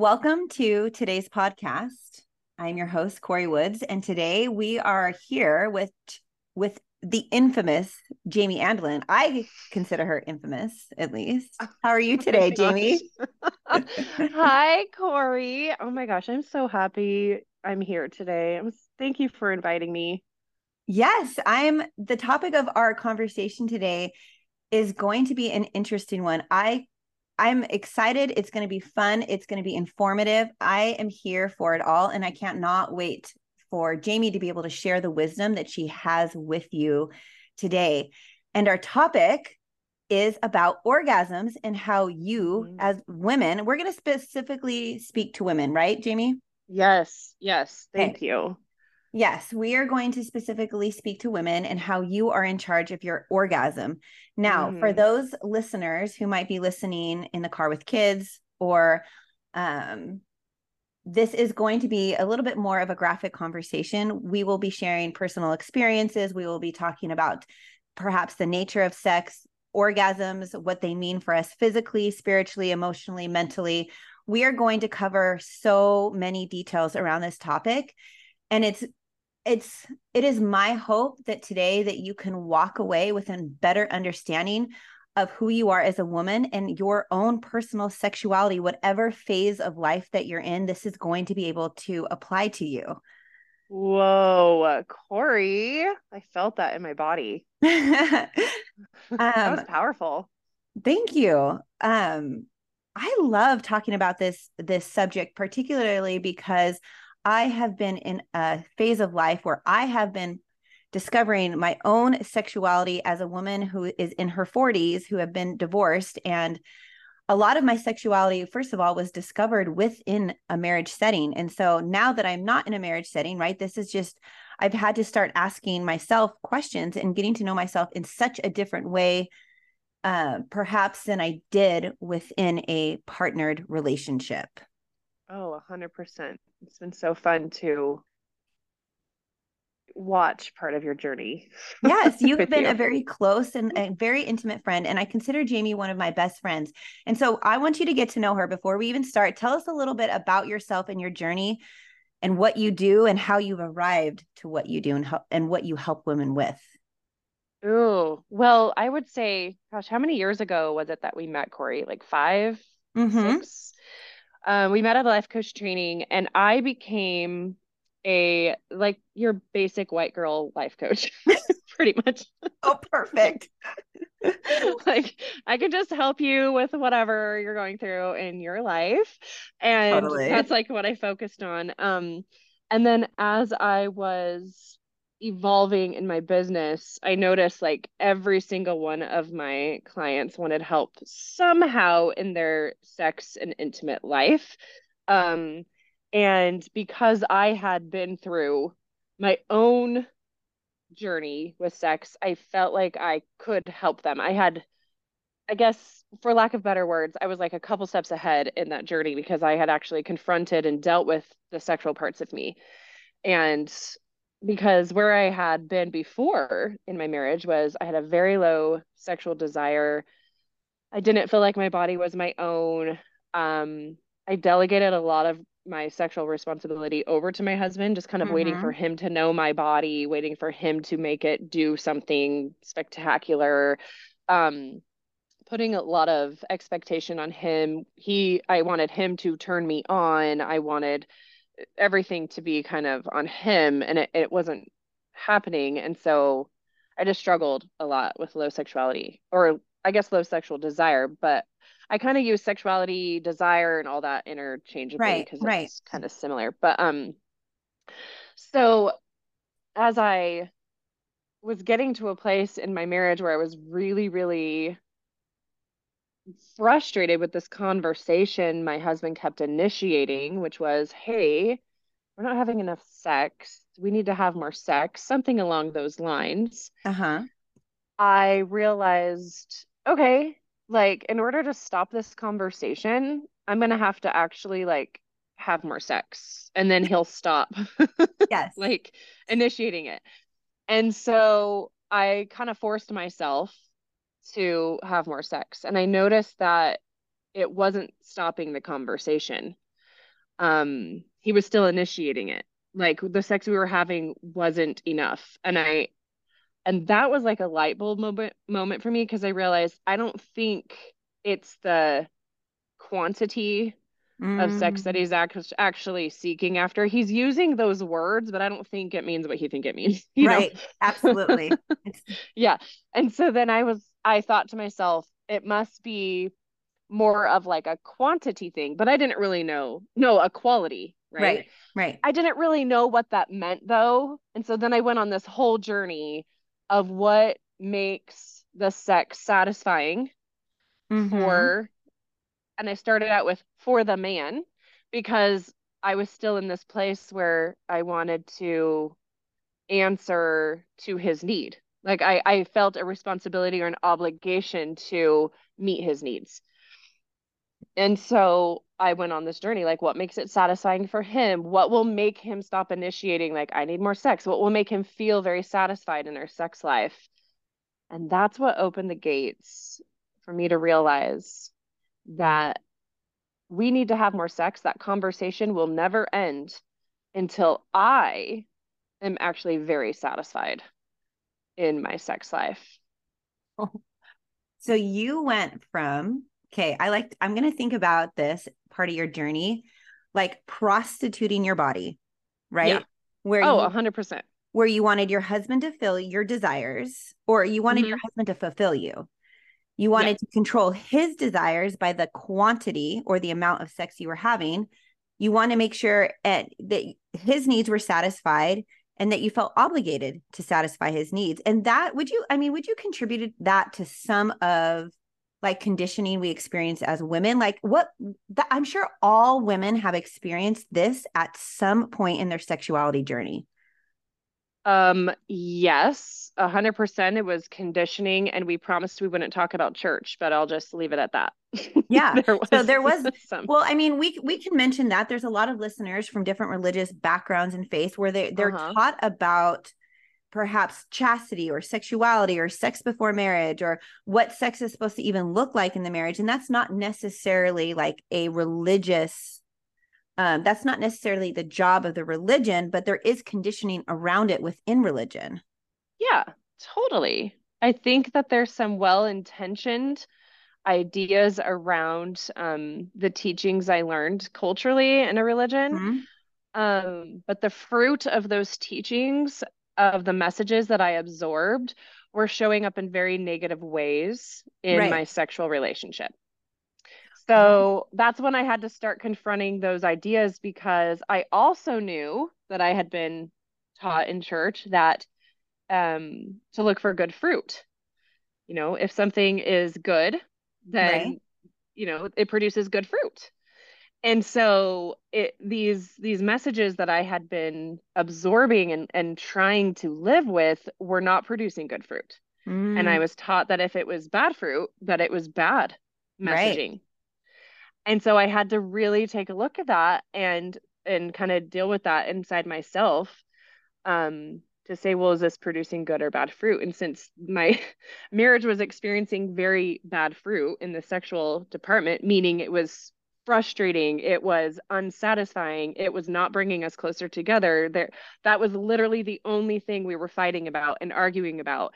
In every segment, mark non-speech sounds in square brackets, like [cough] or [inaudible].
Welcome to today's podcast. I'm your host Corrie Woods, and today we are here with with the infamous Jamee Andelin. I consider her infamous, at least. Uh, How are you [laughs] oh today, oh Jamee? [laughs] Hi, Corrie. Oh my gosh, I'm so happy I'm here today. Thank you for inviting me. Yes, I'm the topic of our conversation today is going to be an interesting one. I I'm excited. It's going to be fun. It's going to be informative. I am here for it all and I can't not wait for Jamee to be able to share the wisdom that she has with you today. And our topic is about orgasms and how you, mm-hmm. as women, we're going to specifically speak to women, right, Jamee? Yes, yes. Thank okay. you. Yes, we are going to specifically speak to women and how you are in charge of your orgasm. Now, mm. for those listeners who might be listening in the car with kids or um, this is going to be a little bit more of a graphic conversation. We will be sharing personal experiences. We will be talking about perhaps the nature of sex, orgasms, what they mean for us physically, spiritually, emotionally, mentally. We are going to cover so many details around this topic. And it's it's it is my hope that today that you can walk away with a better understanding of who you are as a woman and your own personal sexuality, whatever phase of life that you're in, this is going to be able to apply to you. Whoa, Corrie, I felt that in my body. [laughs] um, that was powerful. Thank you. Um, I love talking about this this subject, particularly because I have been in a phase of life where I have been discovering my own sexuality as a woman who is in her 40s who have been divorced. And a lot of my sexuality first of all was discovered within a marriage setting. And so now that i'm not in a marriage setting right this is just i've had to start asking myself questions and getting to know myself in such a different way uh, perhaps than i did within a partnered relationship oh 100% it's been so fun to watch part of your journey. [laughs] yes, you've been you. a very close and a very intimate friend, and I consider Jamee one of my best friends. And so I want you to get to know her before we even start. Tell us a little bit about yourself and your journey and what you do and how you've arrived to what you do and, how, and what you help women with. Oh, well, I would say, gosh, how many years ago was it that we met, Corrie? Like 5 mm-hmm. six? Um, we met at a life coach training, and I became a like your basic white girl life coach [laughs] pretty much. Oh perfect. [laughs] Like i can just help you with whatever you're going through in your life and totally. that's like what i focused on. Um and then as i was evolving in my business i noticed like every single one of my clients wanted help somehow in their sex and intimate life um and because I had been through my own journey with sex, I felt like I could help them. I had, I guess, for lack of better words, I was like a couple steps ahead in that journey because I had actually confronted and dealt with the sexual parts of me. And because where I had been before in my marriage was I had a very low sexual desire. I didn't feel like my body was my own. Um, I delegated a lot of my sexual responsibility over to my husband, just kind of mm-hmm. waiting for him to know my body, waiting for him to make it do something spectacular. Um, putting a lot of expectation on him. He, I wanted him to turn me on. I wanted everything to be kind of on him, and it, it wasn't happening. And so I just struggled a lot with low sexuality, or I guess low sexual desire, but I kind of use sexuality, desire, and all that interchangeably right, because right. it's kind of similar. But um, so as I was getting to a place in my marriage where I was really, really frustrated with this conversation my husband kept initiating, which was, "Hey, we're not having enough sex. We need to have more sex." Something along those lines. Uh huh. I realized, okay, like in order to stop this conversation i'm going to have to actually like have more sex and then he'll [laughs] stop yes [laughs] like initiating it and so i kind of forced myself to have more sex. And i noticed that it wasn't stopping the conversation. Um he was still initiating it. Like the sex we were having wasn't enough. And i and that was like a light bulb moment moment for me because i realized i don't think it's the quantity mm. of sex that mm. he's ac- actually seeking after. He's using those words but i don't think it means what he think it means [laughs] right know? absolutely. [laughs] Yeah. And so then i was i thought to myself it must be more of like a quantity thing but i didn't really know no a quality right right right i didn't really know what that meant though and so then i went on this whole journey of what makes the sex satisfying mm-hmm. for and I started out with for the man because I was still in this place where I wanted to answer to his need. Like I, I felt a responsibility or an obligation to meet his needs. And so I went on this journey like, what makes it satisfying for him? What will make him stop initiating? Like, I need more sex. What will make him feel very satisfied in our sex life? And that's what opened the gates for me to realize that we need to have more sex. That conversation will never end until I am actually very satisfied in my sex life. So you went from okay, I like I'm going to think about this part of your journey like prostituting your body, right? Yeah. Where oh, you, 100%. Where you wanted your husband to fill your desires or you wanted mm-hmm. your husband to fulfill you. You wanted yeah. to control his desires by the quantity or the amount of sex you were having. You want to make sure that his needs were satisfied and that you felt obligated to satisfy his needs. And that would you, I mean, would you contribute that to some of like conditioning we experience as women like what that, i'm sure all women have experienced this at some point in their sexuality journey um yes a hundred percent it was conditioning and we promised we wouldn't talk about church but i'll just leave it at that [laughs] yeah there so there was [laughs] some well i mean we we can mention that there's a lot of listeners from different religious backgrounds and faith where they they're uh-huh. taught about perhaps chastity or sexuality or sex before marriage or what sex is supposed to even look like in the marriage and that's not necessarily like a religious um, that's not necessarily the job of the religion but there is conditioning around it within religion yeah totally i think that there's some well-intentioned ideas around um, the teachings i learned culturally in a religion mm-hmm. um, but the fruit of those teachings of the messages that I absorbed were showing up in very negative ways in right. my sexual relationship. So that's when I had to start confronting those ideas because I also knew that I had been taught in church that um, to look for good fruit. You know, if something is good, then, right. you know, it produces good fruit and so it, these these messages that i had been absorbing and, and trying to live with were not producing good fruit mm. and i mm. was taught that if it was bad fruit that it was bad messaging right. And so i had to really take a look at that and and kind of deal with that inside myself um to say well is this producing good or bad fruit? And since my [laughs] marriage was experiencing very bad fruit in the sexual department meaning it was frustrating it was unsatisfying it was not bringing us closer together there that was literally the only thing we were fighting about and arguing about.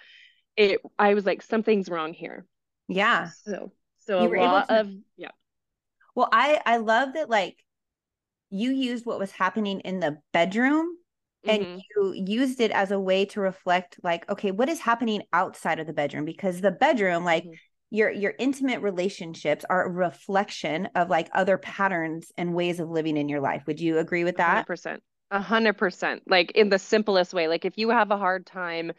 It i was like something's wrong here. Yeah. So so you a lot to... of yeah well i i love that like you used what was happening in the bedroom and mm-hmm. you used it as a way to reflect like okay what is happening outside of the bedroom? Because the bedroom like mm-hmm. your your intimate relationships are a reflection of like other patterns and ways of living in your life. Would you agree with that? 100% 100% like in the simplest way like if you have a hard time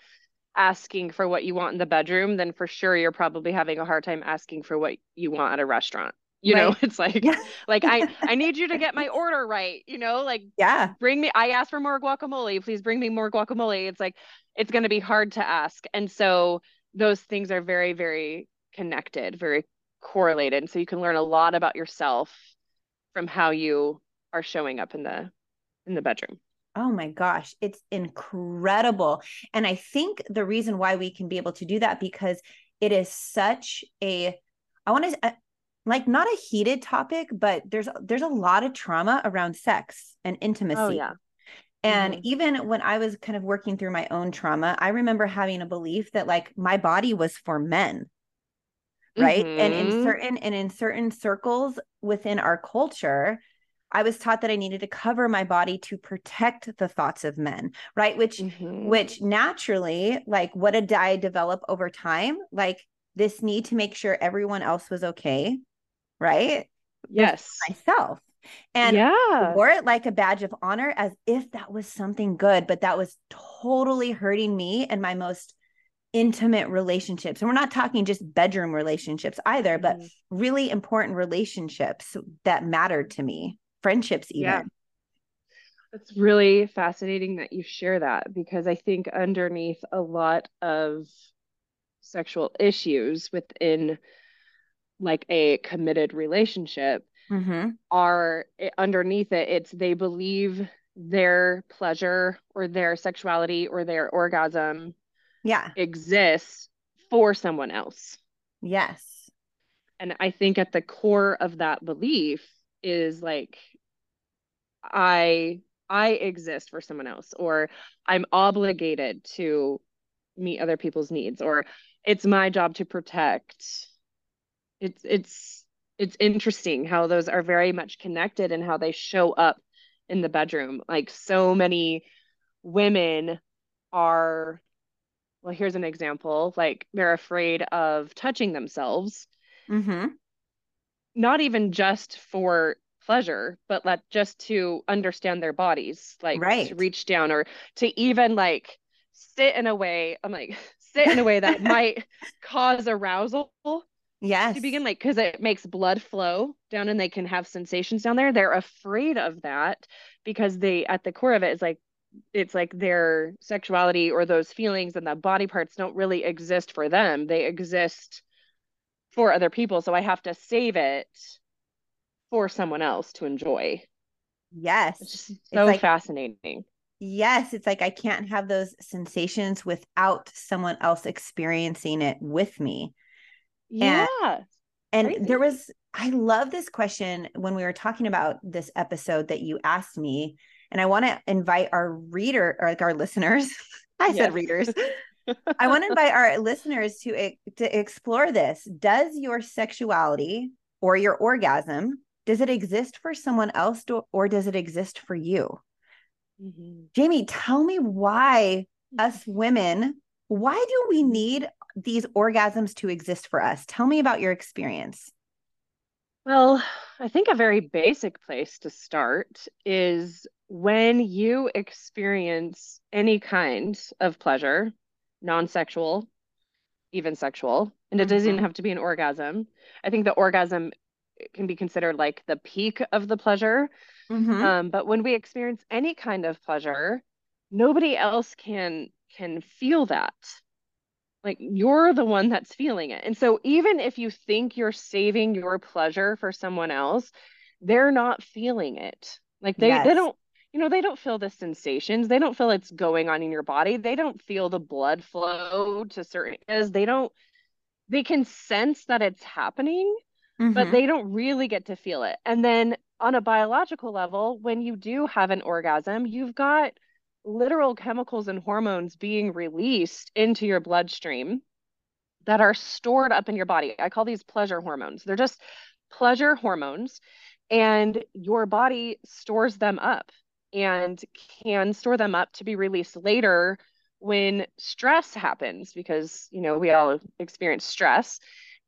asking for what you want in the bedroom then for sure you're probably having a hard time asking for what you want at a restaurant you right. know [laughs] it's like yeah. like i [laughs] i need you to get my order right you know like yeah bring me i asked for more guacamole please bring me more guacamole it's like it's going to be hard to ask and so those things are very very connected, very correlated. And so you can learn a lot about yourself from how you are showing up in the in the bedroom. Oh my gosh, it's incredible. And I think the reason why we can be able to do that because it is such a I want to uh, like not a heated topic, but there's there's a lot of trauma around sex and intimacy. Oh yeah. And mm-hmm. even when I was kind of working through my own trauma, I remember having a belief that like my body was for men. Right. Mm-hmm. And in mm-hmm. certain and in certain circles within our culture, I was taught that I needed to cover my body to protect the thoughts of men, right? Which mm-hmm. which naturally, like what did I develop over time? Like this need to make sure everyone else was okay, right? Yes. myself. And yeah. wore it like a badge of honor as if that was something good, but that was totally hurting me and my most intimate relationships. And we're not talking just bedroom relationships either, but mm-hmm. really important relationships that mattered to me, friendships, even. Yeah. It's really fascinating that you share that because I think underneath a lot of sexual issues within like a committed relationship mm-hmm. are eh, underneath it it's they believe their pleasure or their sexuality or their orgasm yeah. exists for someone else. Yes. And i think at the core of that belief is like i i exist for someone else or i'm obligated to meet other people's needs or it's my job to protect it's it's it's interesting how those are very much connected and how they show up in the bedroom like so many women are well here's an example like they're afraid of touching themselves mm-hmm. not even just for pleasure but let just to understand their bodies like right. to reach down or to even like sit in a way i'm like [laughs] sit in a way that [laughs] might cause arousal yes. To begin like because it makes blood flow down and they can have sensations down there. They're afraid of that because they at the core of it is like it's like their sexuality or those feelings and the body parts don't really exist for them. They exist for other people. So i have to save it for someone else to enjoy. Yes. It's so it's like, fascinating. Yes. It's like i can't have those sensations without someone else experiencing it with me yeah. and, and there was i love this question when we were talking about this episode that you asked me and i want to invite our reader or like our listeners [laughs] i yes. said readers. [laughs] I want to invite our listeners to to explore this. Does your sexuality or your orgasm does it exist for someone else or does it exist for you? Mm-hmm. Jamee, tell me why us women, why do we need these orgasms to exist for us? Tell me about your experience. Well, I think a very basic place to start is when you experience any kind of pleasure, non sexual, even sexual, and it mm-hmm. doesn't have to be an orgasm. I think the orgasm can be considered like the peak of the pleasure. Mm-hmm. Um, but when we experience any kind of pleasure, nobody else can can feel that. Like you're the one that's feeling it. And so even if you think you're saving your pleasure for someone else, they're not feeling it. Like they yes. they don't you know, they don't feel the sensations. They don't feel it's going on in your body. They don't feel the blood flow to certain areas. They don't they can sense that it's happening, mm-hmm. but they don't really get to feel it. And then on a biological level, when you do have an orgasm, you've got literal chemicals and hormones being released into your bloodstream that are stored up in your body. I call these pleasure hormones. They're just pleasure hormones, and your body stores them up and can store them up to be released later when stress happens because you know we all experience stress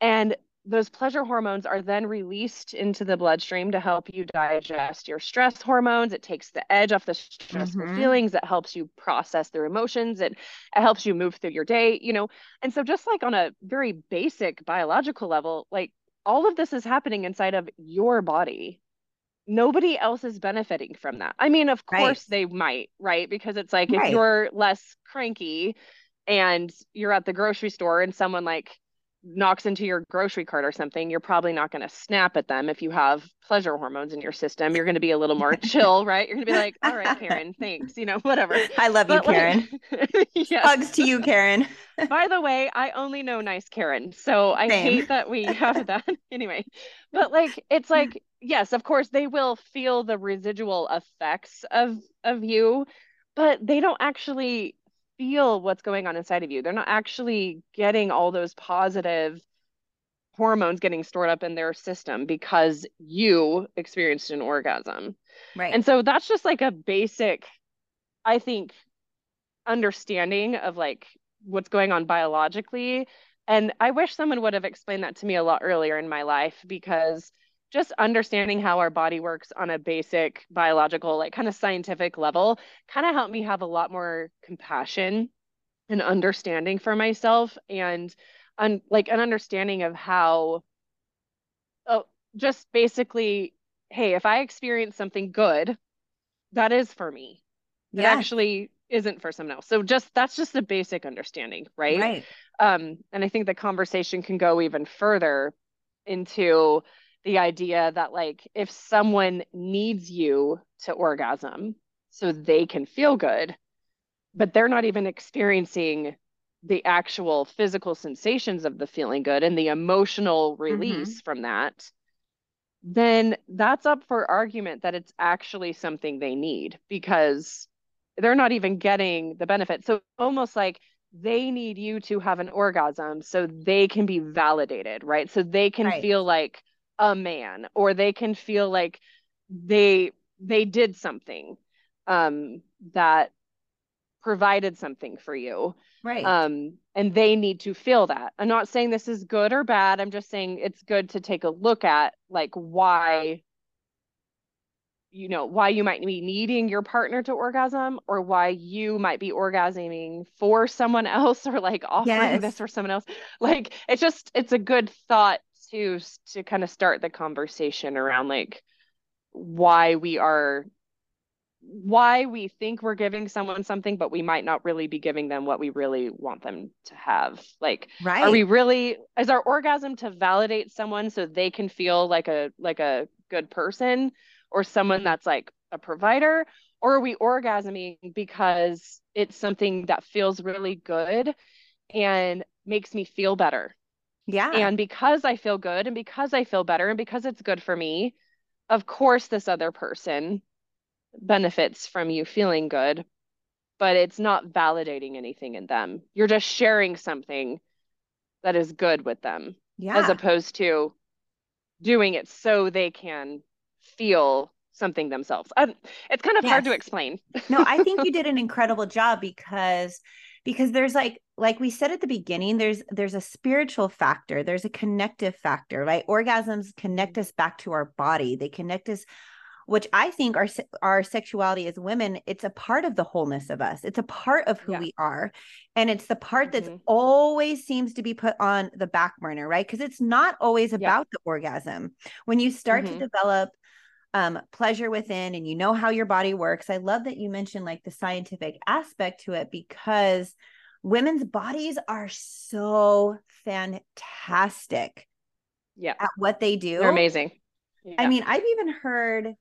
and those pleasure hormones are then released into the bloodstream to help you digest your stress hormones. It takes the edge off the stressful mm-hmm. feelings. It helps you process their emotions. It, it helps you move through your day, you know. And so, just like on a very basic biological level, like all of this is happening inside of your body. Nobody else is benefiting from that. I mean, of right. course they might, right? Because it's like right. if you're less cranky and you're at the grocery store and someone like knocks into your grocery cart or something, you're probably not going to snap at them if you have pleasure hormones in your system. You're going to be a little more [laughs] chill, right? You're going to be like, all right, [laughs] Karen, thanks, you know, whatever. I love but you, Karen. [laughs] Like, yes. Hugs to you, Karen. By the way, I only know nice Karen. So I Same. hate that we have that anyway. But like, it's like, yes, of course, they will feel the residual effects of of you, but they don't actually feel what's going on inside of you. They're not actually getting all those positive hormones getting stored up in their system because you experienced an orgasm. Right. And so that's just like a basic, I think, understanding of like what's going on biologically. And I wish someone would have explained that to me a lot earlier in my life because just understanding how our body works on a basic biological, like kind of scientific level, kind of helped me have a lot more compassion and understanding for myself and un- like an understanding of how, oh, just basically, hey, if I experience something good, that is for me. It yeah. actually isn't for someone else. So just that's just a basic understanding, right? Right. Um, and I think the conversation can go even further into the idea that like if someone needs you to orgasm so they can feel good but they're not even experiencing the actual physical sensations of the feeling good and the emotional release mm-hmm. from that then that's up for argument that it's actually something they need because they're not even getting the benefit so almost like they need you to have an orgasm so they can be validated right so they can right. feel like a man or they can feel like they they did something um that provided something for you. Right. Um and they need to feel that. I'm not saying this is good or bad. I'm just saying it's good to take a look at like why you know why you might be needing your partner to orgasm or why you might be orgasming for someone [laughs] else or like offering yes. this for someone else. Like it's just it's a good thought to to kind of start the conversation around like why we are why we think we're giving someone something but we might not really be giving them what we really want them to have. Like right. are we really is our orgasm to validate someone so they can feel like a like a good person or someone that's like a provider? Or are we orgasming because it's something that feels really good and makes me feel better yeah. And because I feel good and because I feel better and because it's good for me, of course, this other person benefits from you feeling good, but it's not validating anything in them. You're just sharing something that is good with them. Yeah. As opposed to doing it so they can feel something themselves. Um, it's kind of yes. hard to explain. no, I think [laughs] you did an incredible job because because there's like like we said at the beginning there's there's a spiritual factor there's a connective factor right orgasms connect us back to our body they connect us which i think our our sexuality as women it's a part of the wholeness of us it's a part of who yeah. we are and it's the part mm-hmm. that's always seems to be put on the back burner right because it's not always about yeah. the orgasm when you start mm-hmm. to develop um, pleasure within and you know how your body works. I love that you mentioned like the scientific aspect to it because women's bodies are so fantastic yeah. at what they do. They're amazing. Yeah. I mean, I've even heard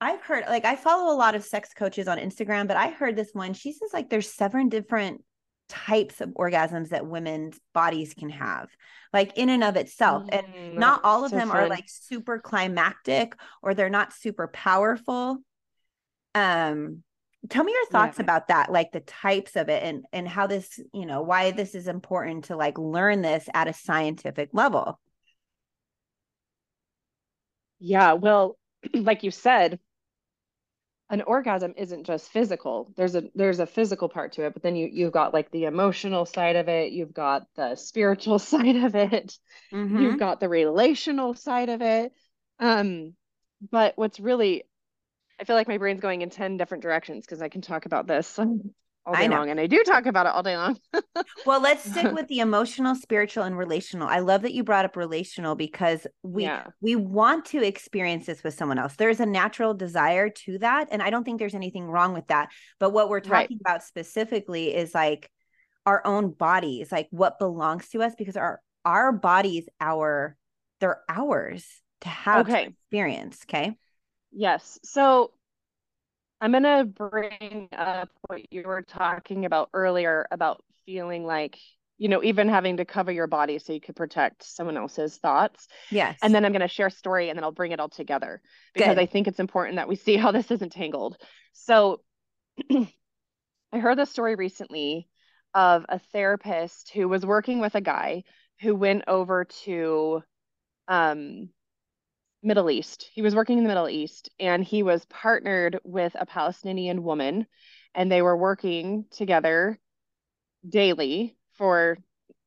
I've heard like I follow a lot of sex coaches on Instagram, but I heard this one. She says like there's seven different types of orgasms that women's bodies can have like in and of itself mm, and not all of so them fun. are like super climactic or they're not super powerful um tell me your thoughts yeah. about that like the types of it and and how this you know why this is important to like learn this at a scientific level yeah well [clears throat] like you said an orgasm isn't just physical there's a there's a physical part to it but then you you've got like the emotional side of it you've got the spiritual [laughs] side of it mm-hmm. you've got the relational side of it um but what's really i feel like my brain's going in 10 different directions because i can talk about this all day long and i do talk about it all day long [laughs] well let's stick [laughs] with the emotional spiritual and relational i love that you brought up relational because we yeah. we want to experience this with someone else there's a natural desire to that and i don't think there's anything wrong with that but what we're talking right. about specifically is like our own bodies like what belongs to us because our our bodies, our they're ours to have okay. experience. Okay. Yes. So I'm going to bring up what you were talking about earlier about feeling like, you know, even having to cover your body so you could protect someone else's thoughts. Yes. And then I'm going to share a story and then I'll bring it all together because Good. I think it's important that we see how this isn't tangled. So [clears throat] I heard this story recently of a therapist who was working with a guy who went over to um, Middle East. He was working in the Middle East and he was partnered with a Palestinian woman and they were working together daily for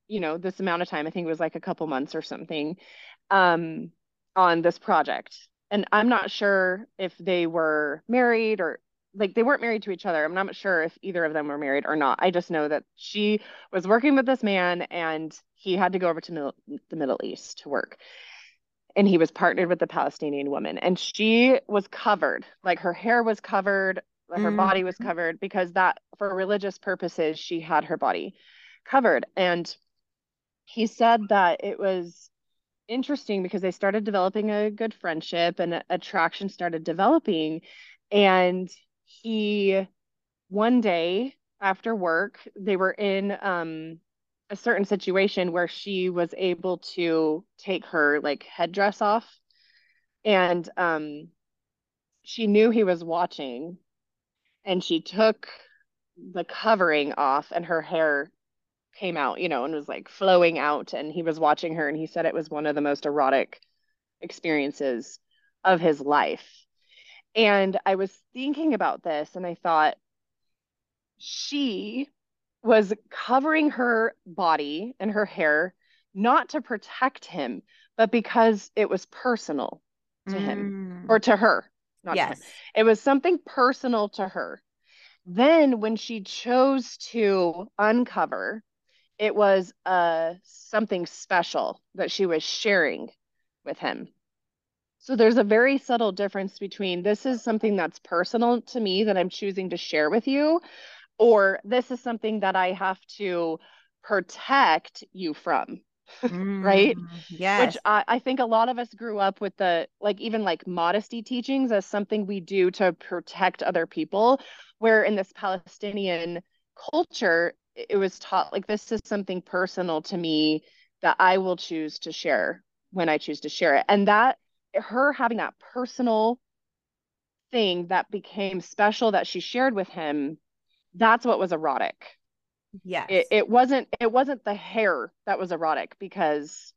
you know this amount of time. I think it was like a couple months or something um, on this project. And I'm not sure if they were married or like they weren't married to each other. I'm not sure if either of them were married or not. I just know that she was working with this man and he had to go over to the Middle East to work and he was partnered with the Palestinian woman. And she was covered, like her hair was covered, her mm-hmm. body was covered, because that, for religious purposes, she had her body covered. And he said that it was interesting because they started developing a good friendship and attraction started developing. And he, one day after work, they were in, um, a certain situation where she was able to take her like headdress off. And um she knew he was watching. And she took the covering off and her hair came out you know and was like flowing out. And he was watching her and he said it was one of the most erotic experiences of his life. And i was thinking about this and i thought she was covering her body and her hair not to protect him, but because it was personal to mm. him or to her. Not yes. To it was something personal to her. Then when she chose to uncover, it was uh, something special that she was sharing with him. So there's a very subtle difference between this is something that's personal to me that I'm choosing to share with you or this is something that I have to protect you from. [laughs] Mm, right? Yeah. Which I, I think a lot of us grew up with the like even like modesty teachings as something we do to protect other people. Where in this Palestinian culture, it was taught like this is something personal to me that I will choose to share when I choose to share it. And that her having that personal thing that became special that she shared with him that's what was erotic. Yes. It, it wasn't it wasn't the hair that was erotic because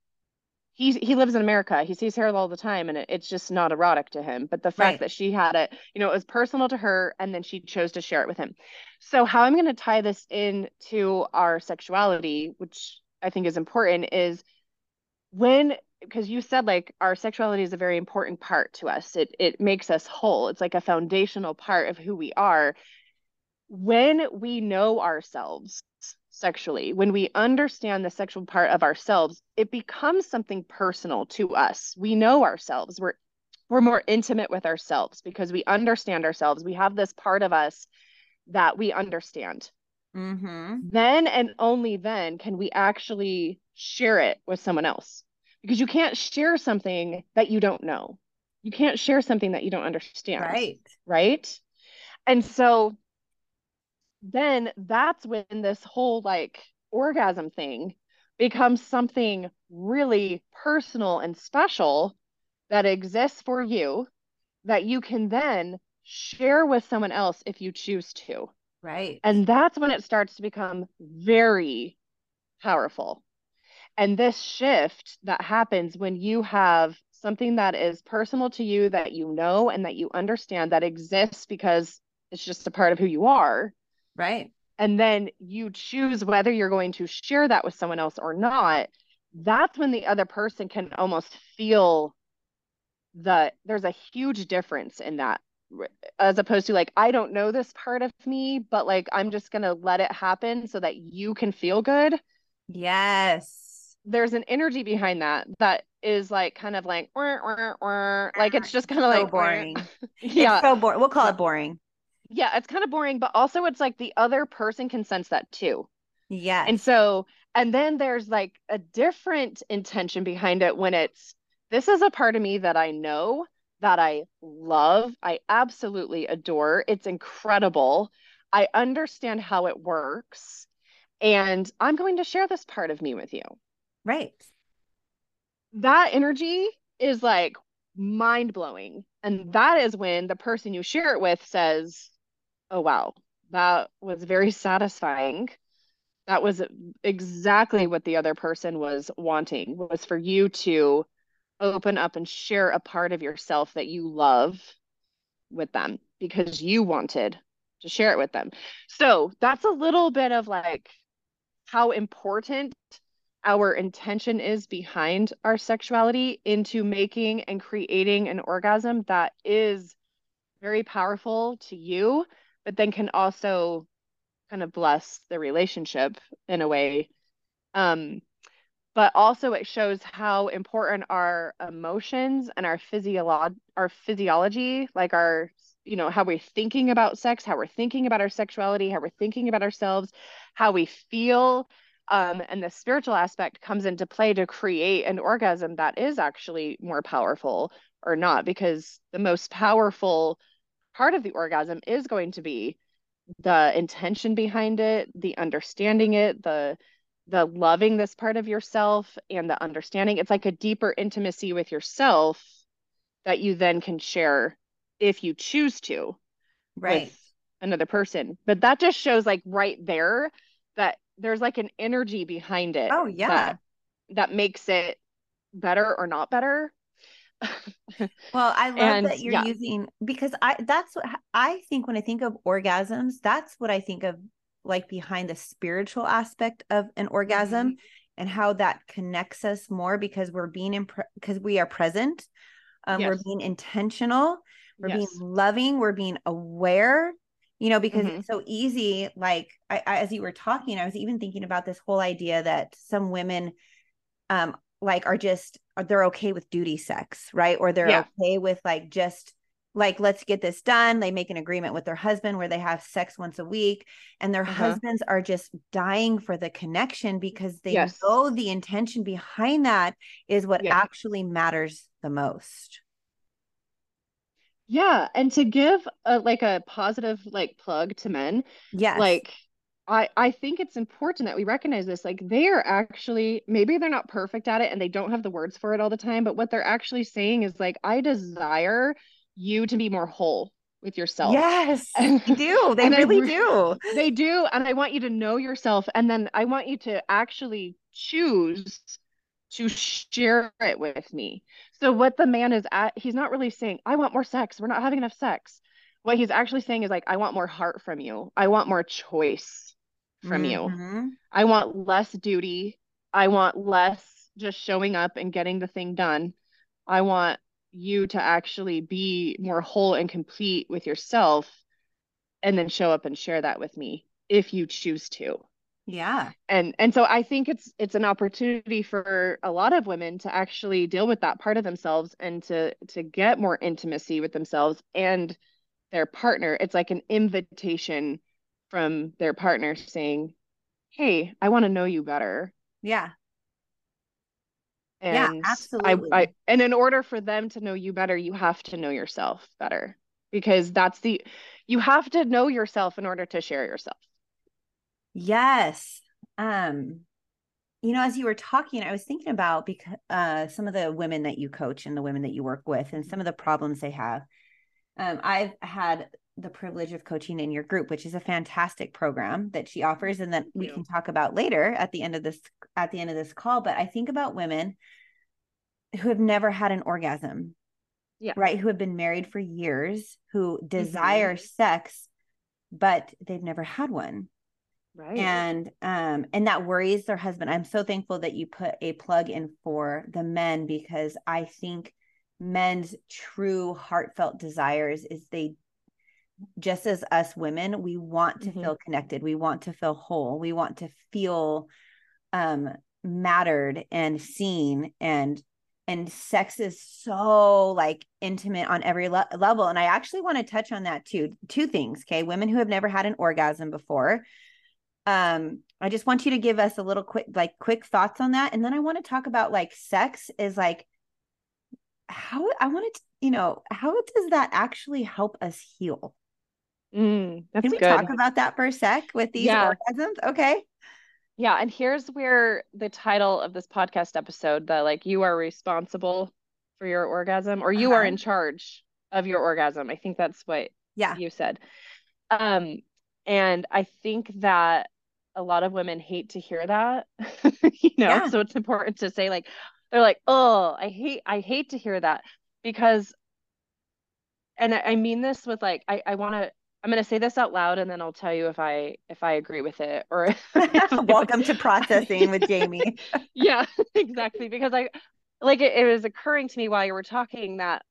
he he lives in America. He sees hair all the time and it, it's just not erotic to him. But the fact right. that she had it, you know, it was personal to her and then she chose to share it with him. So how I'm going to tie this into our sexuality, which I think is important, is when because you said like our sexuality is a very important part to us. It it makes us whole. It's like a foundational part of who we are when we know ourselves sexually, when we understand the sexual part of ourselves, it becomes something personal to us. We know ourselves. We're we're more intimate with ourselves because we understand ourselves. We have this part of us that we understand. Mm-hmm. Then and only then can we actually share it with someone else because you can't share something that you don't know. You can't share something that you don't understand. Right. Right. And so then that's when this whole like orgasm thing becomes something really personal and special that exists for you that you can then share with someone else if you choose to. Right. And that's when it starts to become very powerful. And this shift that happens when you have something that is personal to you that you know and that you understand that exists because it's just a part of who you are Right. And then you choose whether you're going to share that with someone else or not. That's when the other person can almost feel the there's a huge difference in that as opposed to like I don't know this part of me, but like I'm just going to let it happen so that you can feel good. Yes. There's an energy behind that that is like kind of like wah, wah, wah. like it's just kind of so like boring. [laughs] yeah. It's so boring. We'll call it boring yeah, it's kind of boring, but also it's like the other person can sense that too. Yeah. And so and then there's like a different intention behind it when it's this is a part of me that I know that I love, I absolutely adore. It's incredible. I understand how it works. And I'm going to share this part of me with you. Right. That energy is like mind blowing. And that is when the person you share it with says, Oh, wow, that was very satisfying. That was exactly what the other person was wanting was for you to open up and share a part of yourself that you love with them because you wanted to share it with them. So that's a little bit of like how important our intention is behind our sexuality into making and creating an orgasm that is very powerful to you, but then can also kind of bless the relationship in a way. Um, but also it shows how important our emotions and our physiolo- our physiology, like our you know how we're thinking about sex how we're thinking about our sexuality how we're thinking about ourselves how we feel um, and the spiritual aspect comes into play to create an orgasm that is actually more powerful or not because the most powerful part of the orgasm is going to be the intention behind it the understanding it the the loving this part of yourself and the understanding. It's like a deeper intimacy with yourself that you then can share if you choose to right. with another person. But that just shows like right there that there's like an energy behind it oh yeah. that, that makes it better or not better [laughs] well i love and, that you're yeah. using because i that's what i think when i think of orgasms that's what i think of like behind the spiritual aspect of an orgasm mm-hmm. and how that connects us more because we're being in because we are present um, yes. we're being intentional we're yes. being loving we're being aware you know because mm-hmm. it's so easy like I, I, as you were talking i was even thinking about this whole idea that some women um like are just they're okay with duty sex right or they're yeah. okay with like just like let's get this done they make an agreement with their husband where they have sex once a week and their uh-huh. husbands are just dying for the connection because they yes. know the intention behind that is what yeah. actually matters the most yeah, and to give a like a positive like plug to men, yes. like I I think it's important that we recognize this. Like they are actually maybe they're not perfect at it and they don't have the words for it all the time, but what they're actually saying is like I desire you to be more whole with yourself. Yes, [laughs] they do. They really do. They do, and I want you to know yourself, and then I want you to actually choose to share it with me. So what the man is at, he's not really saying, I want more sex. We're not having enough sex. What he's actually saying is like, I want more heart from you. I want more choice from mm-hmm. you. I want less duty. I want less just showing up and getting the thing done. I want you to actually be more whole and complete with yourself and then show up and share that with me if you choose to yeah and and so i think it's it's an opportunity for a lot of women to actually deal with that part of themselves and to to get more intimacy with themselves and their partner it's like an invitation from their partner saying hey i want to know you better yeah and yeah absolutely I, I and in order for them to know you better you have to know yourself better because that's the you have to know yourself in order to share yourself Yes. Um, you know, as you were talking, I was thinking about because uh, some of the women that you coach and the women that you work with, and some of the problems they have. Um, I've had the privilege of coaching in your group, which is a fantastic program that she offers, and that we can talk about later at the end of this at the end of this call. But I think about women who have never had an orgasm, yeah, right? Who have been married for years, who desire mm-hmm. sex, but they've never had one Right. And um and that worries their husband. I'm so thankful that you put a plug in for the men because I think men's true heartfelt desires is they just as us women, we want to mm-hmm. feel connected. We want to feel whole. We want to feel um mattered and seen and and sex is so like intimate on every le- level and i actually want to touch on that too two things okay women who have never had an orgasm before um i just want you to give us a little quick like quick thoughts on that and then i want to talk about like sex is like how i wanted to you know how does that actually help us heal mm, can we good. talk about that for a sec with these yeah. orgasms okay yeah and here's where the title of this podcast episode the like you are responsible for your orgasm or you uh-huh. are in charge of your orgasm i think that's what yeah you said um and i think that a lot of women hate to hear that [laughs] you know yeah. so it's important to say like they're like oh i hate i hate to hear that because and i, I mean this with like i i want to i'm going to say this out loud and then i'll tell you if i if i agree with it or [laughs] [laughs] welcome to processing with jamee [laughs] yeah exactly because i like it, it was occurring to me while you were talking that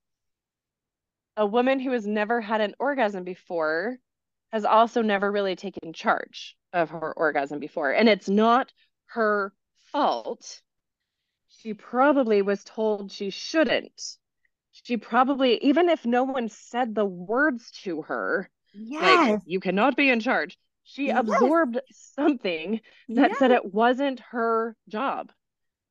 a woman who has never had an orgasm before has also never really taken charge of her orgasm before. And it's not her fault. She probably was told she shouldn't. She probably, even if no one said the words to her, yes. like, you cannot be in charge, she yes. absorbed something that yes. said it wasn't her job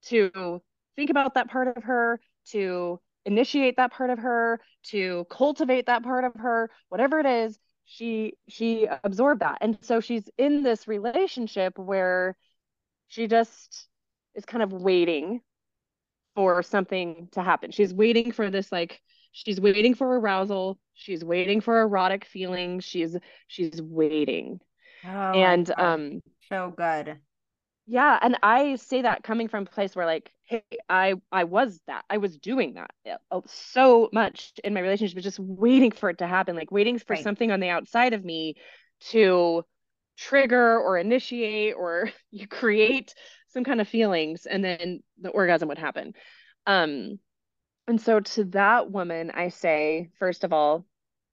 to think about that part of her, to initiate that part of her, to cultivate that part of her, whatever it is, she she absorbed that and so she's in this relationship where she just is kind of waiting for something to happen she's waiting for this like she's waiting for arousal. She's waiting for erotic feelings. She's she's waiting. Oh, and um so good. Yeah and i say that coming from a place where like hey i i was that i was doing that uh, so much in my relationship just waiting for it to happen like waiting for right. something on the outside of me to trigger or initiate or you [laughs] create some kind of feelings and then the orgasm would happen. Um and so to that woman i say first of all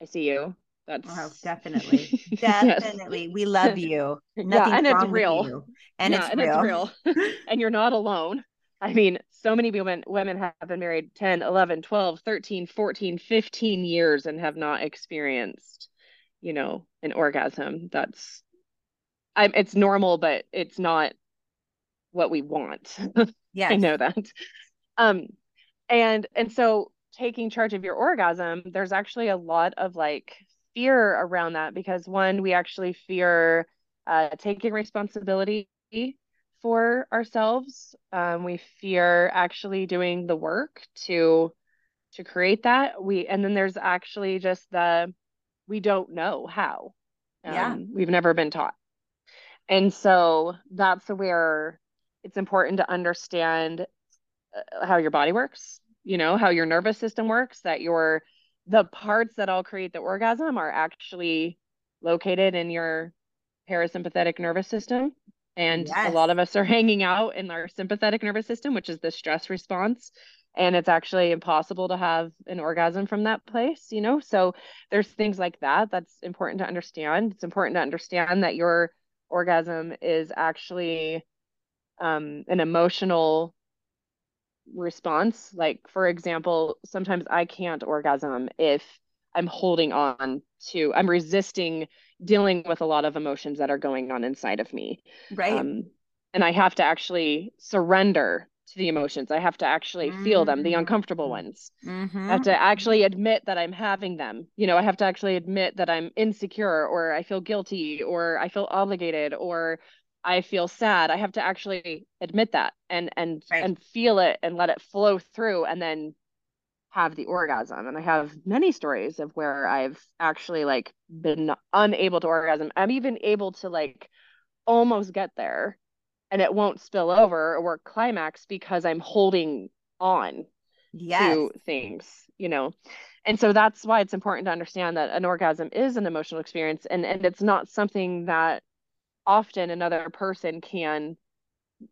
i see you that's oh, definitely, [laughs] definitely. yes. We love you. Nothing [laughs] yeah, and it's real. And, yeah, it's and real. it's real. [laughs] and you're not alone. I mean, so many women women have been married 10, 11, 12, 13, 14, 15 years and have not experienced, you know, an orgasm. That's I'm, it's normal, but it's not what we want. Yeah. I know that. Um and and so taking charge of your orgasm, there's actually a lot of like fear around that because one, we actually fear uh, taking responsibility for ourselves. Um, we fear actually doing the work to to create that. We and then there's actually just the we don't know how. Um, yeah, we've never been taught, and so that's where it's important to understand how your body works. You know how your nervous system works. That your the parts that all create the orgasm are actually located in your parasympathetic nervous system. And yes. a lot of us are [laughs] hanging out in our sympathetic nervous system, which is the stress response. And it's actually impossible to have an orgasm from that place, you know? So there's things like that that's important to understand. It's important to understand that your orgasm is actually um, an emotional response. Like, for example, sometimes I can't orgasm if I'm holding on to, I'm resisting dealing with a lot of emotions that are going on inside of me. Right. Um, and I have to actually surrender to the emotions. I have to actually mm-hmm. feel them, the mm-hmm. uncomfortable ones. Mm-hmm. I have to actually admit that I'm having them. You know, I have to actually admit that I'm insecure or I feel guilty or I feel obligated or I feel sad. I have to actually admit that and and right. and feel it and let it flow through and then have the orgasm. And I have many stories of where I've actually like been unable to orgasm. I'm even able to like almost get there and it won't spill over or climax because I'm holding on yes. to things, you know. And so that's why it's important to understand that an orgasm is an emotional experience and and it's not something that often another person can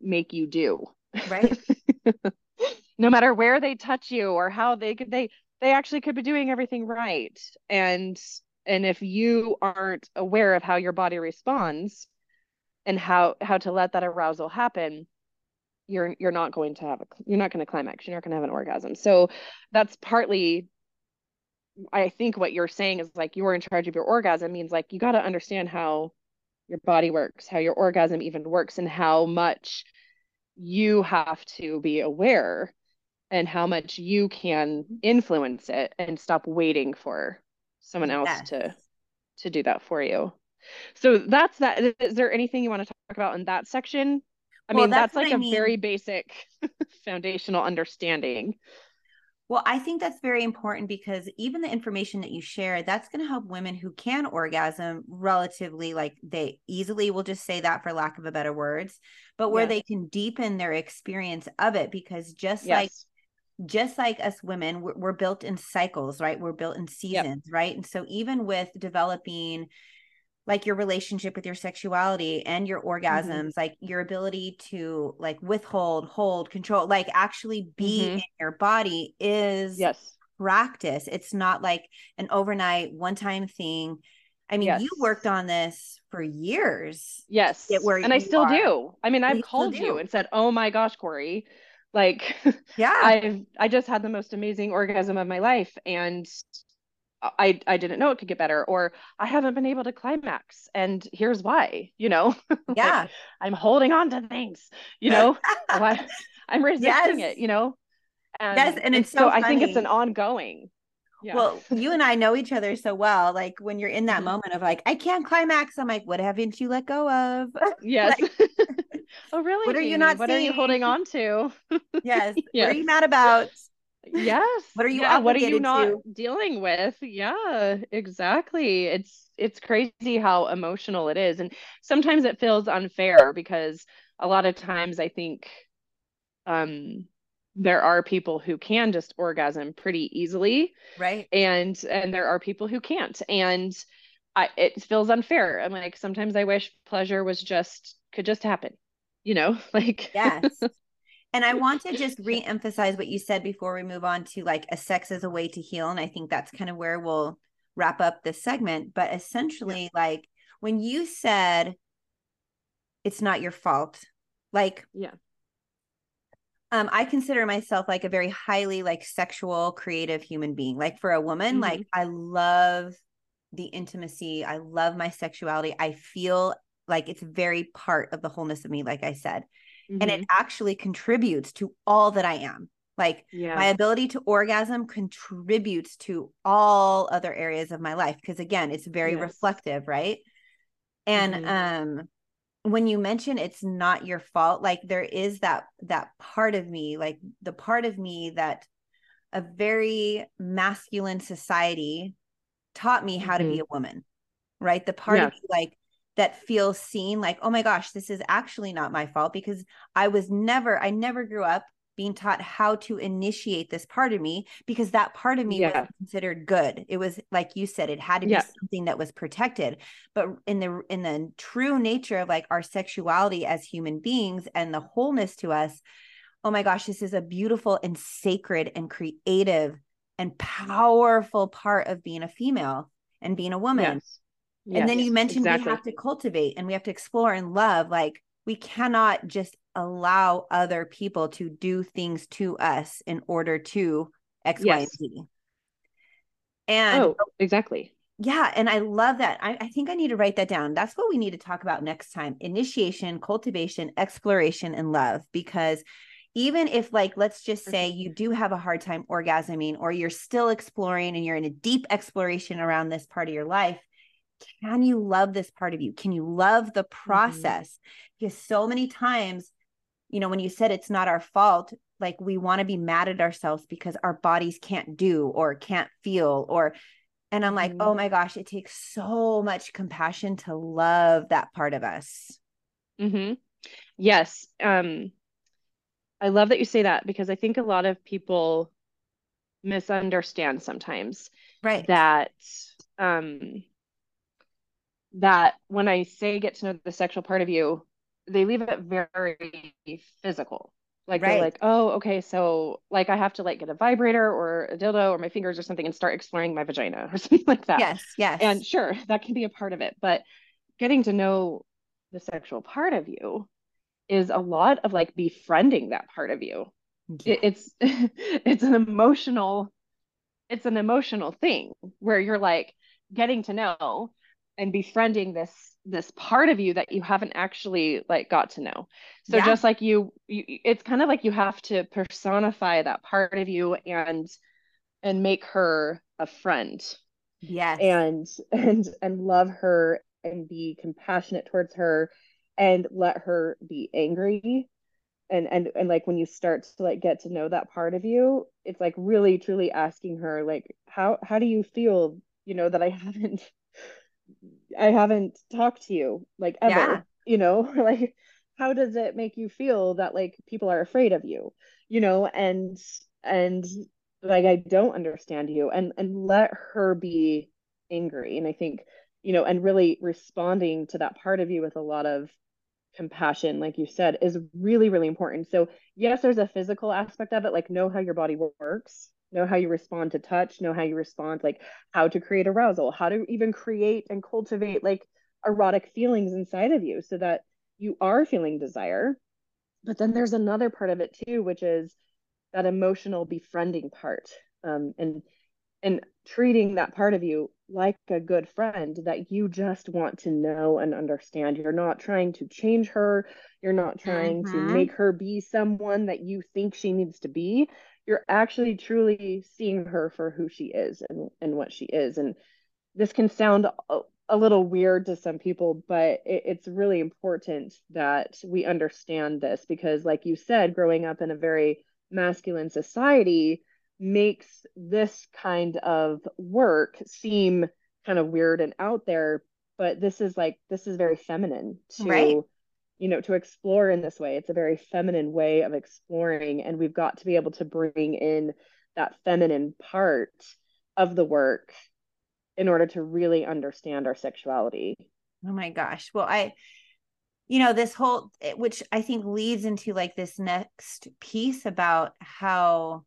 make you do. Right. [laughs] no matter where they touch you or how they could they they actually could be doing everything right. And and if you aren't aware of how your body responds and how how to let that arousal happen, you're you're not going to have a you're not going to climax. You're not going to have an orgasm. So that's partly I think what you're saying is like you're in charge of your orgasm means like you got to understand how your body works, how your orgasm even works, and how much you have to be aware and how much you can influence it and stop waiting for someone else yes. to to do that for you. So that's that. Is there anything you want to talk about in that section? I well, mean, that's, that's like I a mean. very basic [laughs] foundational understanding. Well, I think that's very important because even the information that you share, that's going to help women who can orgasm relatively, like they easily will just say that for lack of a better words, but where yes. they can deepen their experience of it. Because just yes. like just like us women we're, we're, built in cycles right we're built in seasons yep. right and so even with developing like your relationship with your sexuality and your mm-hmm. orgasms mm-hmm. like your ability to like withhold hold control like actually be mm-hmm. in your body is yes practice it's not like an overnight one time thing I mean, yes. you worked on this for years. Yes. and I still are. do. I mean, I've called you and said, Oh my gosh, Corrie, like, [laughs] yeah, I've I just had the most amazing orgasm of my life, and I I didn't know it could get better, or I haven't been able to climax, and here's why. You know, [laughs] yeah, like, I'm holding on to things. You know, [laughs] I, am resisting yes. it. You know, and yes, and it's so, so I think it's an ongoing. Yeah. Well, you and I know each other so well. Like when you're in that mm-hmm. moment of like, I can't climax. I'm like, what haven't you let go of? [laughs] Yes. like, oh, really? What are you not? What seeing? are you holding on to? yes. yes. What are you mad about? Yes. What are you? Yeah. What are you not to? dealing with? Yeah. Exactly. It's it's crazy how emotional it is, and sometimes it feels unfair because a lot of times I think, um, there are people who can just orgasm pretty easily right and and there are people who can't and I, it feels unfair i'm like sometimes i wish pleasure was just could just happen you know [laughs] like yes and i want to [laughs] just re-emphasize what you said before we move on to like a sex as a way to heal and i think that's kind of where we'll wrap up this segment but essentially yeah. like when you said it's not your fault like yeah um i consider myself like a very highly like sexual creative human being like for a woman mm-hmm. like i love the intimacy i love my sexuality i feel like it's very part of the wholeness of me like i said mm-hmm. and it mm-hmm. actually contributes to all that i am like yeah. my ability to orgasm contributes to all other areas of my life because again it's very yes. reflective right and mm-hmm. um when you mention it's not your fault like there is that that part of me like the part of me that a very masculine society taught me how mm-hmm. to be mm-hmm. a woman right the part yeah. of me like that feels seen like oh my gosh this is actually not my fault because i was never i never grew up being taught how to initiate this part of me because that part of me yeah. was considered good it was like you said it had to be yeah. something that was protected but in the in the true nature of like our sexuality as human beings and the wholeness to us oh my gosh this is a beautiful and sacred and creative and powerful part of being a female and being a woman yes. Yes, and then you mentioned exactly. we have to cultivate and we have to explore and love like we cannot just allow other people to do things to us in order to X, yes. Y, and Z. And oh, exactly. Yeah. And I love that. I, I think I need to write that down. That's what we need to talk about next time initiation, cultivation, exploration, and love. Because even if, like, let's just mm-hmm. say you do have a hard time orgasming or you're still exploring and you're in a deep exploration around this part of your life, can you love this part of you? Can you love the mm-hmm. process? Mm-hmm. Because so many times you know, when you said it's not our fault, like we want to be mad at ourselves because our bodies can't do or can't feel or and I'm like, mm-hmm. "Oh my gosh, it takes so much compassion to love that part of us." Mhm. Yes. Um I love that you say that because I think a lot of people misunderstand sometimes. Right. That um that when I say get to know the sexual part of you, they leave it very physical. Like right. they're like, oh, okay, so like I have to like get a vibrator or a dildo or my fingers or something and start exploring my vagina [laughs] or something like that. Yes, yes. And sure, that can be a part of it, but getting to know the sexual part of you is a lot of like befriending that part of you. Yeah. It, it's [laughs] it's an emotional it's an emotional thing where you're like getting to know and befriending this this part of you that you haven't actually like got to know. So yeah. just like you, you it's kind of like you have to personify that part of you and and make her a friend. Yes. And and and love her and be compassionate towards her and let her be angry. And and and like when you start to like get to know that part of you it's like really truly asking her like how how do you feel you know that i haven't i haven't talked to you like ever yeah. you know? [laughs] Like how does it make you feel that like people are afraid of you you know? And and like i don't understand you. And and let her be angry. And i think you know and really responding to that part of you with a lot of compassion like you said is really really important. So yes there's a physical aspect of it like know how your body works know how you respond to touch know how you respond like how to create arousal how to even create and cultivate like erotic feelings inside of you so that you are feeling desire but then there's another part of it too which is that emotional befriending part um, and and treating that part of you like a good friend that you just want to know and understand. You're not trying to change her. You're not trying mm-hmm. to make her be someone that you think she needs to be. You're actually truly seeing her for who she is and, and what she is. And this can sound a, a little weird to some people, but it, it's really important that we understand this because, like you said, growing up in a very masculine society, makes this kind of work seem kind of weird and out there but this is like this is very feminine to right. You know to explore in this way it's a very feminine way of exploring and we've got to be able to bring in that feminine part of the work in order to really understand our sexuality oh my gosh well i you know this whole which i think leads into like this next piece about how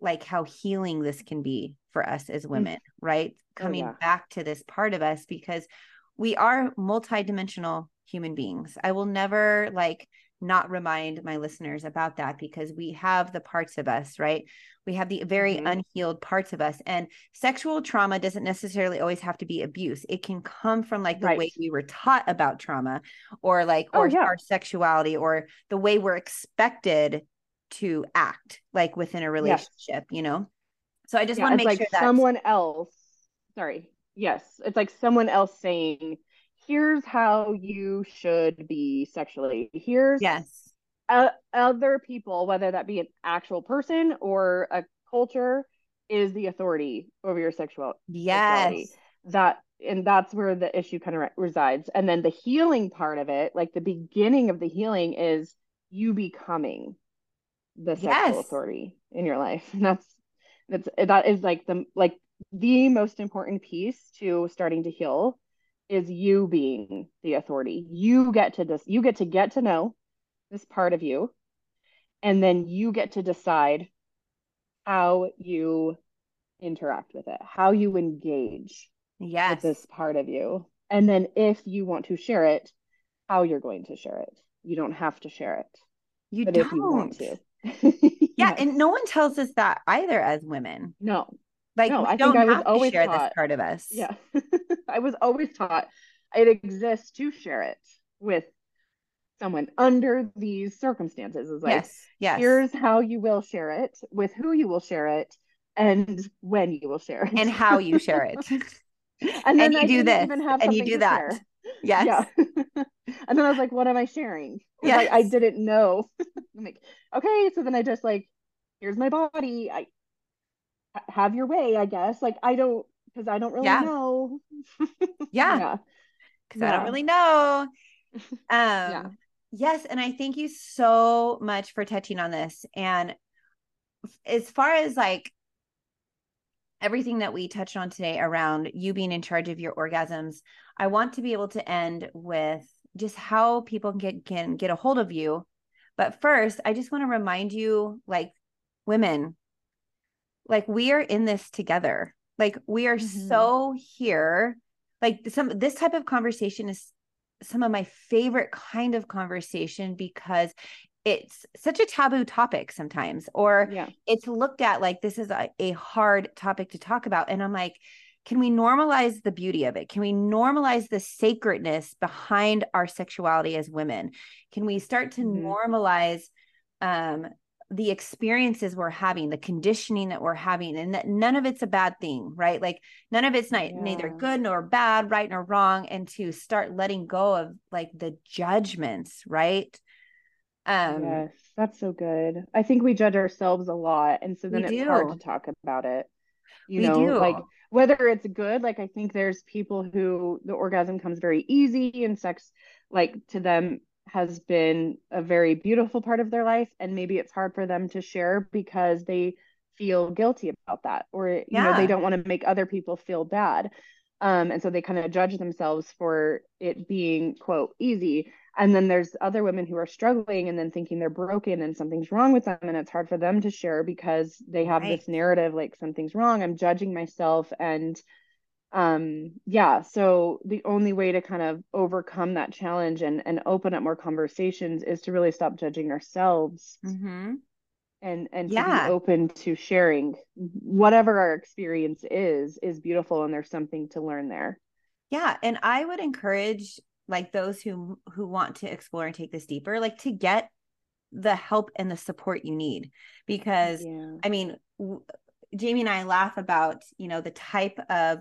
like how healing this can be for us as mm. women, right? Oh, Coming oh, yeah. back to this part of us because we are multidimensional human beings. I will never like not remind my listeners about that because we have the parts of us, right? We have the very mm-hmm. unhealed parts of us. And sexual trauma doesn't necessarily always have to be abuse. It can come from like the right. way we were taught about trauma or like, oh, or yeah. our sexuality or the way we're expected to act like within a relationship, yes. you know? So I just yeah, want to make like sure that someone else, sorry. Yes. It's like someone else saying, here's how you should be sexually. Here's yes. Uh, other people, whether that be an actual person or a culture, is the authority over your sexual yes sexuality. that and that's where the issue kind of re- resides and then the healing part of it like the beginning of the healing is you becoming the sexual yes. authority in your life. And [laughs] that's that's that is like the like the most important piece to starting to heal is you being the authority. You get to this you get to get to know this part of you and then you get to decide how you interact with it, how you engage yes. with this part of you. And then if you want to share it, how you're going to share it. You don't have to share it. You but don't. if you want to. [laughs] yeah, yes. and no one tells us that either as women. No. Like no, I think I was always share taught, this part of us. Yeah. [laughs] I was always taught it exists to share it with someone under these circumstances. Is like yes, yes. here's how you will share it, with who you will share it, and when you will share it. And how you [laughs] share it. and then and you I do this and you do that. Share. Yes. Yeah. [laughs] and then I was like, what am I sharing? Yeah. I, I didn't know. I'm like, okay. So then I just like, here's my body. I have your way, I guess. Like, I don't, because I don't really yeah. know. [laughs] yeah. Because yeah. I don't really know. [laughs] Um, yeah. Yes. And I thank you so much for touching on this. And as far as like everything that we touched on today around you being in charge of your orgasms, I want to be able to end with just how people can get, can get a hold of you. But first, I just want to remind you like women, like we are in this together. Like we are mm-hmm. so here. Like some this type of conversation is some of my favorite kind of conversation because it's such a taboo topic sometimes or yeah. it's looked at like this is a, a hard topic to talk about and i'm like can we normalize the beauty of it? Can we normalize the sacredness behind our sexuality as women? Can we start to mm-hmm. normalize um, the experiences we're having, the conditioning that we're having, and that none of it's a bad thing, right? Like none of it's not, yeah. neither good nor bad, right nor wrong, and to start letting go of like the judgments, right? Um, yes, that's so good. I think we judge ourselves a lot, and so then it's do. hard to talk about it. You we know, do. like whether it's good, like I think there's people who the orgasm comes very easy and sex, like to them has been a very beautiful part of their life and maybe it's hard for them to share because they feel guilty about that or yeah. you know they don't want to make other people feel bad um, and so they kind of judge themselves for it being quote easy and then there's other women who are struggling and then thinking they're broken and something's wrong with them and it's hard for them to share because they have right. this narrative like something's wrong i'm judging myself and um yeah so the only way to kind of overcome that challenge and and open up more conversations is to really stop judging ourselves mm-hmm. and and yeah. to be open to sharing whatever our experience is is beautiful and there's something to learn there yeah and i would encourage like those who who want to explore and take this deeper like to get the help and the support you need because yeah. i mean w- Jamee and I laugh about, you know, the type of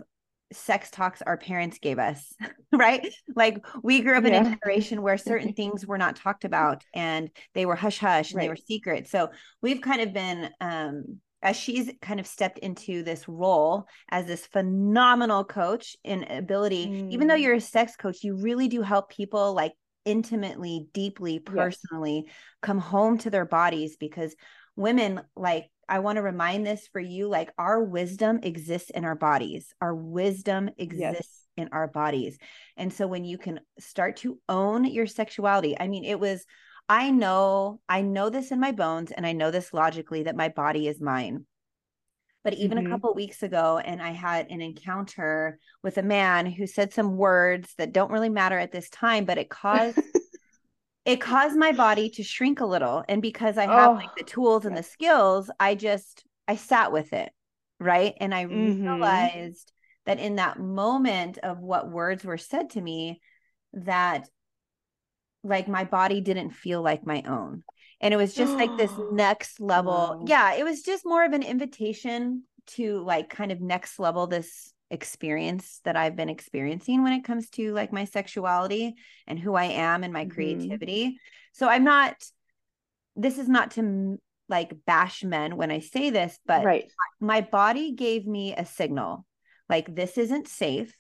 sex talks our parents gave us, [laughs] right? Like we grew up in yeah. a generation where certain [laughs] things were not talked about and they were hush hush and right. they were secret. So we've kind of been um as she's kind of stepped into this role as this phenomenal coach in ability, mm. even though mm. you're a sex coach, you really do help people like intimately, deeply, personally yes. come home to their bodies because women like I want to remind this for you like our wisdom exists in our bodies. Our wisdom exists yes. in our bodies. And so when you can start to own your sexuality, I mean, it was, I know, I know this in my bones and I know this logically that my body is mine. But even mm-hmm. a couple weeks ago, and I had an encounter with a man who said some words that don't really matter at this time, but it [laughs] caused it caused my body to shrink a little and because i have oh, like the tools and the skills i just i sat with it right and i mm-hmm. realized that in that moment of what words were said to me that like my body didn't feel like my own and it was just like this [gasps] next level wow. yeah it was just more of an invitation to like kind of next level this experience that I've been experiencing when it comes to like my sexuality and who I am and my mm-hmm. creativity. So I'm not this is not to like bash men when I say this, but right. my body gave me a signal like this isn't safe.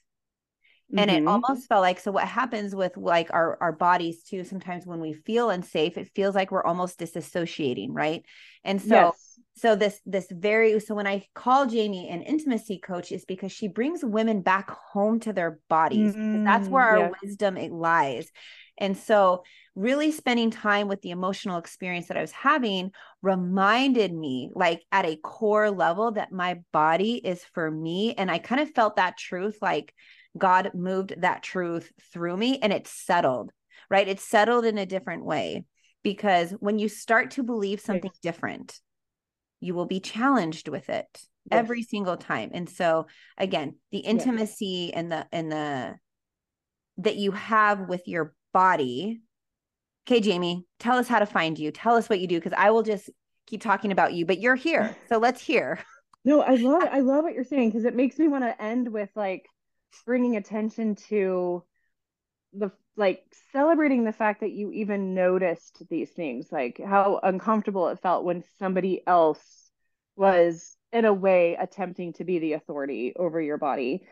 And mm-hmm. it almost felt like so what happens with like our our bodies too sometimes when we feel unsafe it feels like we're almost disassociating, right? And so yes so this this very so when i call jamee an intimacy coach is because she brings women back home to their bodies mm, that's where our yeah. wisdom it lies. And so really spending time with the emotional experience that i was having reminded me like at a core level that my body is for me. And i kind of felt that truth like god moved that truth through me and it settled right? It settled in a different way. Because when you start to believe something different you will be challenged with it yes. every single time and so again the intimacy yes. and the and the that you have with your body okay jamee tell us how to find you tell us what you do because i will just keep talking about you but you're here so let's hear no i love [laughs] i love what you're saying because it makes me want to end with like bringing attention to the like celebrating the fact that you even noticed these things like how uncomfortable it felt when somebody else was in a way attempting to be the authority over your body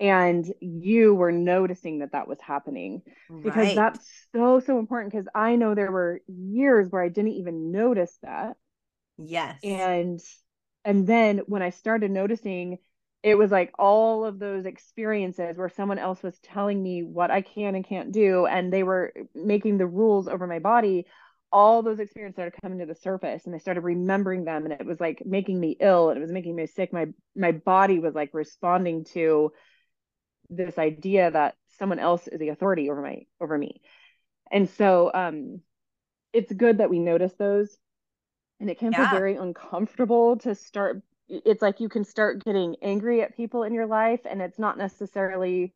and you were noticing that that was happening. Because that's so so important because i know there were years where i didn't even notice that. Yes. And and then when i started noticing it was like all of those experiences where someone else was telling me what I can and can't do, and they were making the rules over my body. All those experiences started coming to the surface, and I started remembering them, and it was like making me ill, and it was making me sick. My my body was like responding to this idea that someone else is the authority over my over me, and so um, it's good that we notice those, and it can yeah. feel very uncomfortable to start it's like you can start getting angry at people in your life and it's not necessarily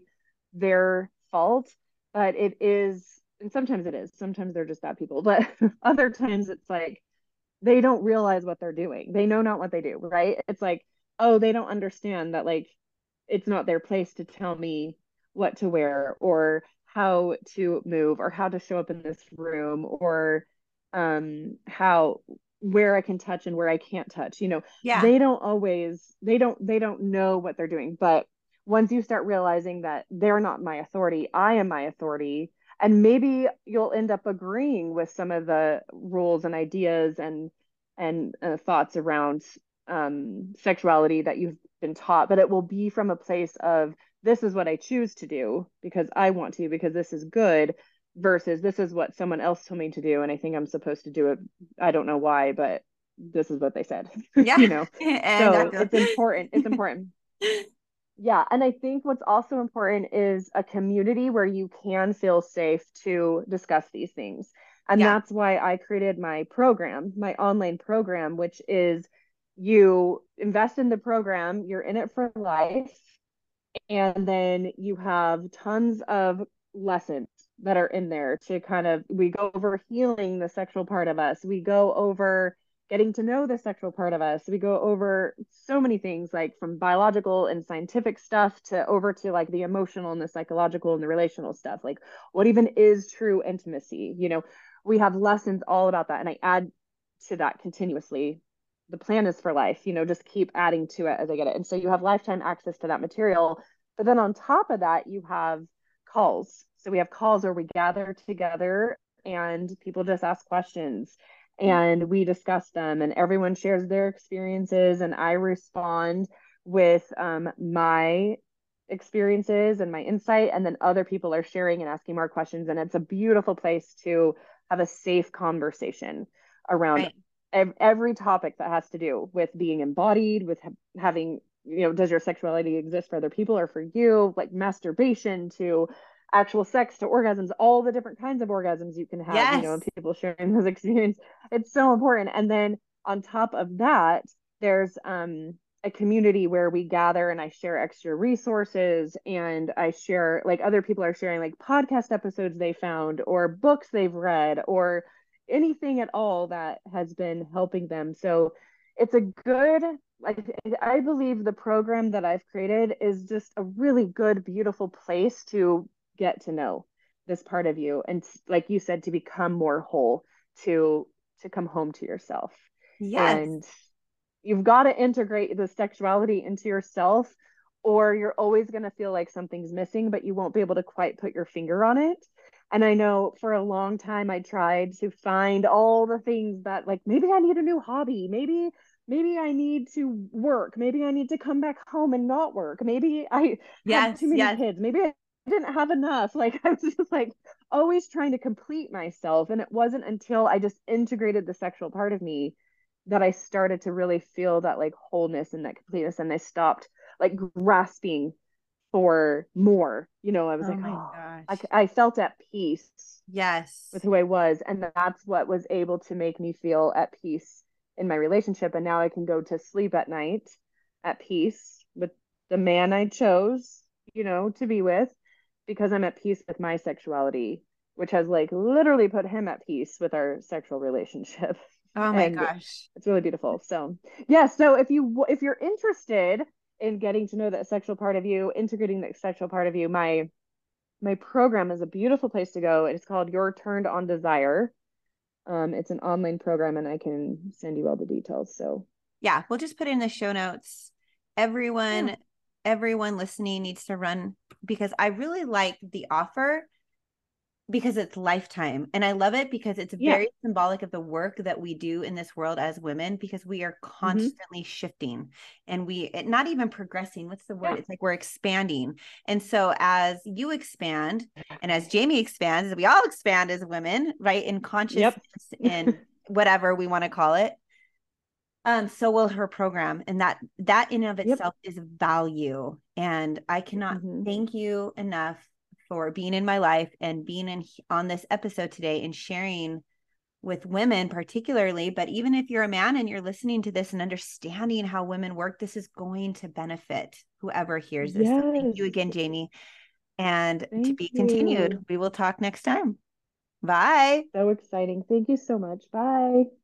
their fault but it is and sometimes it is sometimes they're just bad people but [laughs] other times it's like they don't realize what they're doing. They know not what they do right? It's like oh they don't understand that like it's not their place to tell me what to wear or how to move or how to show up in this room or um how where I can touch and where I can't touch. You know, yeah. they don't always they don't they don't know what they're doing. But once you start realizing that they're not my authority, I am my authority, and maybe you'll end up agreeing with some of the rules and ideas and and uh, thoughts around um, sexuality that you've been taught, but it will be from a place of this is what I choose to do because I want to because this is good versus this is what someone else told me to do and I think I'm supposed to do it. I don't know why, but this is what they said. [laughs] Yeah. you know. [laughs] so it's important. It's [laughs] important. yeah. And I think what's also important is a community where you can feel safe to discuss these things. And yeah. that's why I created my program, my online program, which is you invest in the program, you're in it for life, and then you have tons of lessons that are in there to kind of we go over healing the sexual part of us. We go over getting to know the sexual part of us. We go over so many things like from biological and scientific stuff to over to like the emotional and the psychological and the relational stuff. Like what even is true intimacy? You know we have lessons all about that and i add to that continuously. The plan is for life you know just keep adding to it as i get it. And so you have lifetime access to that material but then on top of that you have calls so we have calls where we gather together and people just ask questions and we discuss them and everyone shares their experiences and I respond with um, my experiences and my insight and then other people are sharing and asking more questions and it's a beautiful place to have a safe conversation around right. ev- every topic that has to do with being embodied with ha- having you know does your sexuality exist for other people or for you like masturbation to actual sex to orgasms, all the different kinds of orgasms you can have, yes. you know, and people sharing those [laughs] experiences. It's so important. And then on top of that, there's um a community where we gather and I share extra resources and I share like other people are sharing like podcast episodes they found or books they've read or anything at all that has been helping them. So it's a good like I believe the program that I've created is just a really good beautiful place to get to know this part of you and like you said to become more whole to to come home to yourself yes. and you've got to integrate the sexuality into yourself or you're always going to feel like something's missing but you won't be able to quite put your finger on it and i know for a long time i tried to find all the things that like maybe i need a new hobby maybe maybe I need to work. Maybe I need to come back home and not work. Maybe I yes, have too many yes. kids. Maybe I didn't have enough. Like [laughs] I was just like always trying to complete myself. And it wasn't until I just integrated the sexual part of me that I started to really feel that like wholeness and that completeness. And I stopped like grasping for more. You know, I was oh like, oh, oh. I, I felt at peace. Yes. With who I was. And that's what was able to make me feel at peace in my relationship. And now I can go to sleep at night at peace with the man I chose, you know, to be with because I'm at peace with my sexuality, which has like literally put him at peace with our sexual relationship. Oh [laughs] my gosh. It's really beautiful. So, yeah, so if you if you're interested in getting to know that sexual part of you, integrating the sexual part of you, my my program is a beautiful place to go. It's called Your Turned on Desire. Um, it's an online program and I can send you all the details. So yeah, we'll just put in the show notes. Everyone, yeah. everyone listening needs to run because I really like the offer because it's lifetime and i love it because it's yeah. very symbolic of the work that we do in this world as women because we are mm-hmm. constantly mm-hmm. shifting and we not even progressing what's the word yeah. it's like we're expanding and so as you expand and as jamee expands as we all expand as women right in consciousness yep. and [laughs] whatever we want to call it um so will her program and that that in of itself yep. is value and i cannot mm-hmm. thank you enough for being in my life and being in on this episode today and sharing with women particularly but even if you're a man and you're listening to this and understanding how women work this is going to benefit whoever hears this. Yes. so thank you again jamee. And thank to be you. continued. we will talk next time. Bye. So exciting. Thank you so much. Bye